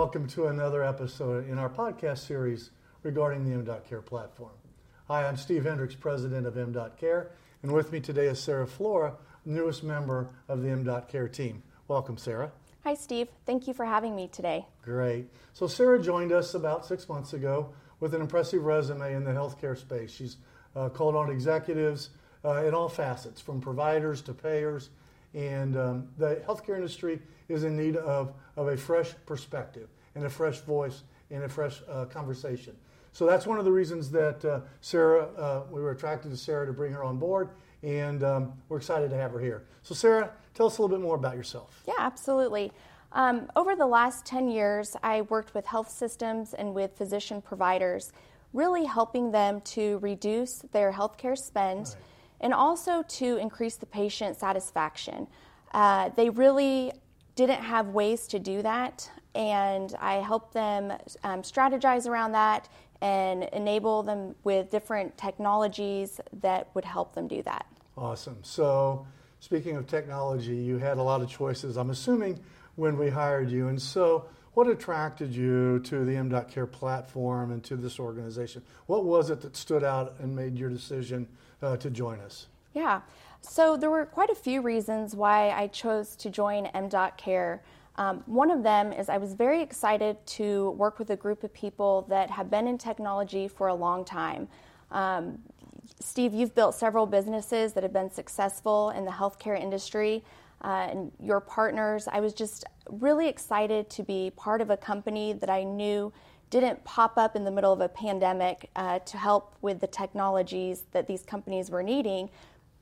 to another episode in our podcast series regarding the M.Care platform. Hi, I'm Steve Hendrix, president of M.Care, and with me today is Sarah Flora, newest member of the M.Care team. Welcome, Sarah. Hi, Steve. Thank you for having me today. Great. So, Sarah joined us about six months ago with an impressive resume in the healthcare space. She's uh, called on executives uh, in all facets, from providers to payers, and um, the healthcare industry is in need of, of a fresh perspective and a fresh voice and a fresh uh, conversation. So that's one of the reasons that uh, Sarah, uh, we were attracted to Sarah to bring her on board, and um, we're excited to have her here. So, Sarah, tell us a little bit more about yourself. Yeah, absolutely. Um, over the last 10 years, I worked with health systems and with physician providers, really helping them to reduce their healthcare spend right. and also to increase the patient satisfaction. Uh, they really didn't have ways to do that, and I helped them um, strategize around that and enable them with different technologies that would help them do that. Awesome. So, speaking of technology, you had a lot of choices, I'm assuming, when we hired you. And so, what attracted you to the M.Care platform and to this organization? What was it that stood out and made your decision uh, to join us? Yeah. So, there were quite a few reasons why I chose to join M.Care. Um, one of them is I was very excited to work with a group of people that have been in technology for a long time. Um, Steve, you've built several businesses that have been successful in the healthcare industry. Uh, and your partners, I was just really excited to be part of a company that I knew didn't pop up in the middle of a pandemic uh, to help with the technologies that these companies were needing.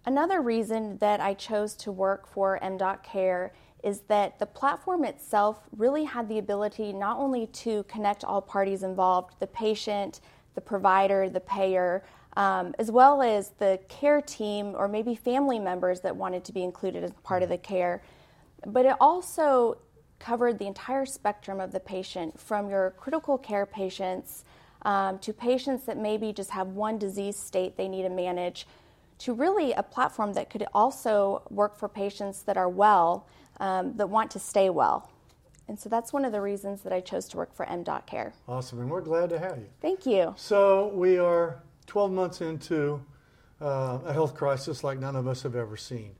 Another reason that I chose to work for M.Care is that the platform itself really had the ability not only to connect all parties involved the patient, the provider, the payer, um, as well as the care team or maybe family members that wanted to be included as part of the care. But it also covered the entire spectrum of the patient from your critical care patients um, to patients that maybe just have one disease state they need to manage to really a platform that could also work for patients that are well um, that want to stay well. And so that's one of the reasons that I chose to work for M.Care. Awesome, and we're glad to have you. Thank you. So we are 12 months into uh, a health crisis like none of us have ever seen.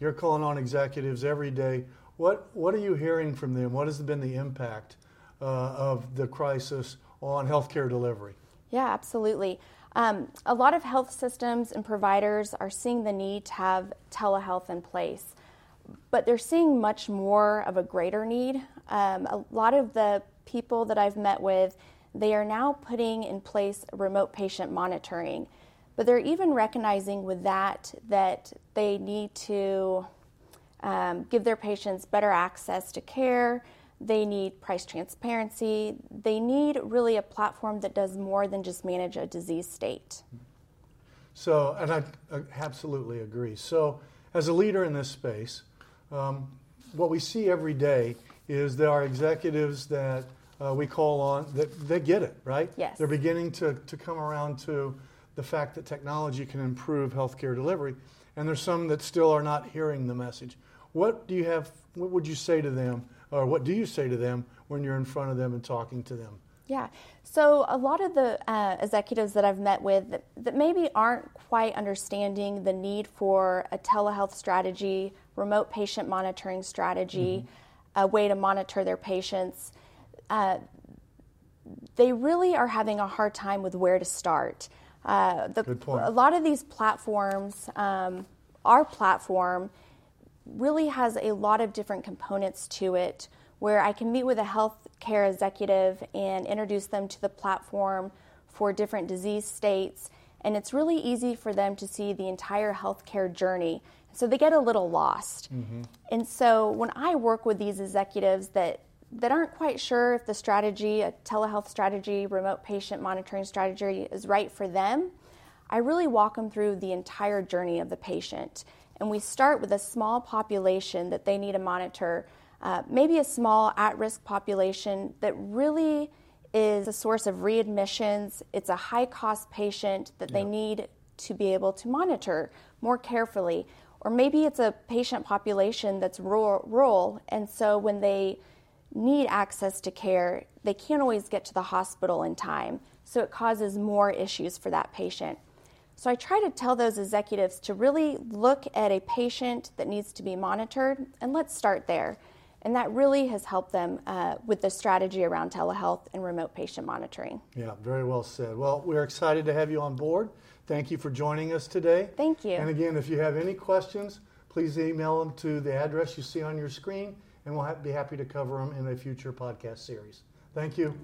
You're calling on executives every day. What, what are you hearing from them? What has been the impact uh, of the crisis on healthcare delivery? Yeah, absolutely. Um, a lot of health systems and providers are seeing the need to have telehealth in place but they're seeing much more of a greater need. Um, a lot of the people that I've met with, they are now putting in place remote patient monitoring, but they're even recognizing with that that they need to um, give their patients better access to care. They need price transparency. They need really a platform that does more than just manage a disease state. So, and I, I absolutely agree. So, as a leader in this space, um, what we see every day is there are executives that uh, we call on that they get it, right? Yes. They're beginning to, to come around to the fact that technology can improve healthcare delivery, and there's some that still are not hearing the message. What do you have? What would you say to them, or what do you say to them when you're in front of them and talking to them? Yeah. So a lot of the uh, executives that I've met with that, that, maybe aren't quite understanding the need for a telehealth strategy, remote patient monitoring strategy, mm-hmm. a way to monitor their patients. Uh, they really are having a hard time with where to start. Uh, the, Good point. A lot of these platforms, um, our platform, really has a lot of different components to it where I can meet with a healthcare executive and introduce them to the platform for different disease states. And it's really easy for them to see the entire healthcare journey. So they get a little lost. Mm-hmm. And so when I work with these executives that that aren't quite sure if the strategy, a telehealth strategy, remote patient monitoring strategy is right for them, I really walk them through the entire journey of the patient. And we start with a small population that they need to monitor uh, maybe a small at risk population that really is a source of readmissions. It's a high cost patient that they need to be able to monitor more carefully. Or maybe it's a patient population that's rural, rural, and so when they need access to care, they can't always get to the hospital in time. So it causes more issues for that patient. So I try to tell those executives to really look at a patient that needs to be monitored, and let's start there. And that really has helped them uh, with the strategy around telehealth and remote patient monitoring. Yeah, very well said. Well, we're excited to have you on board. Thank you for joining us today. Thank you. And again, if you have any questions, please email them to the address you see on your screen, and we'll be happy to cover them in a future podcast series. Thank you.